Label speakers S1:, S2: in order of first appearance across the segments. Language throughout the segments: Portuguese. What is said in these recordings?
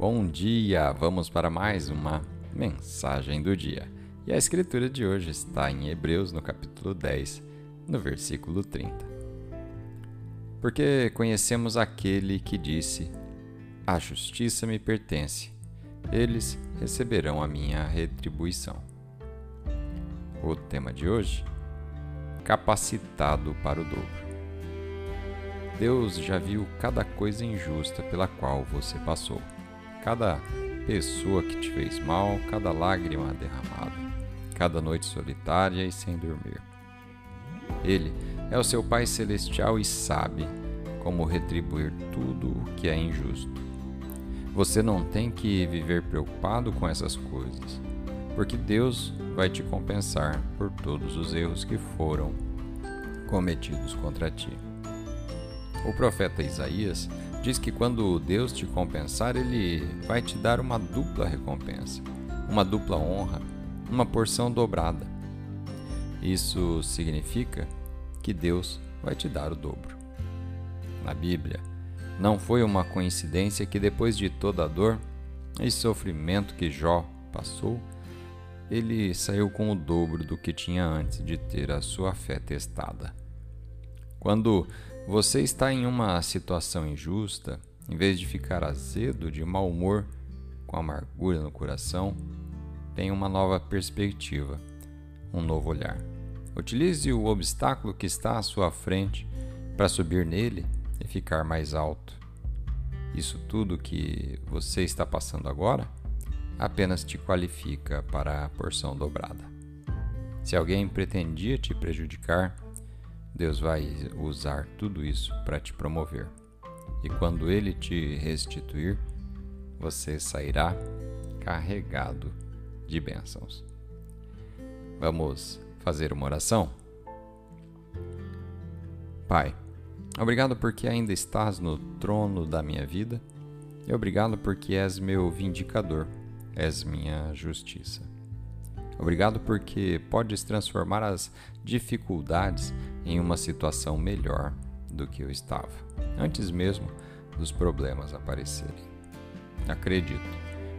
S1: Bom dia! Vamos para mais uma mensagem do dia. E a escritura de hoje está em Hebreus, no capítulo 10, no versículo 30. Porque conhecemos aquele que disse: A justiça me pertence, eles receberão a minha retribuição. O tema de hoje: Capacitado para o dobro. Deus já viu cada coisa injusta pela qual você passou cada pessoa que te fez mal, cada lágrima derramada, cada noite solitária e sem dormir. Ele é o seu Pai Celestial e sabe como retribuir tudo o que é injusto. Você não tem que viver preocupado com essas coisas, porque Deus vai te compensar por todos os erros que foram cometidos contra ti. O profeta Isaías diz que quando Deus te compensar, Ele vai te dar uma dupla recompensa, uma dupla honra, uma porção dobrada. Isso significa que Deus vai te dar o dobro. Na Bíblia, não foi uma coincidência que depois de toda a dor e sofrimento que Jó passou, ele saiu com o dobro do que tinha antes de ter a sua fé testada. Quando você está em uma situação injusta, em vez de ficar azedo, de mau humor, com amargura no coração, tenha uma nova perspectiva, um novo olhar. Utilize o obstáculo que está à sua frente para subir nele e ficar mais alto. Isso tudo que você está passando agora apenas te qualifica para a porção dobrada. Se alguém pretendia te prejudicar, Deus vai usar tudo isso para te promover. E quando Ele te restituir, você sairá carregado de bênçãos. Vamos fazer uma oração? Pai, obrigado porque ainda estás no trono da minha vida e obrigado porque és meu vindicador, és minha justiça. Obrigado porque podes transformar as dificuldades em uma situação melhor do que eu estava, antes mesmo dos problemas aparecerem. Acredito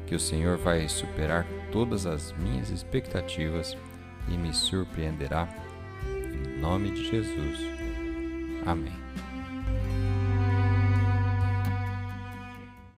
S1: que o Senhor vai superar todas as minhas expectativas e me surpreenderá. Em nome de Jesus. Amém.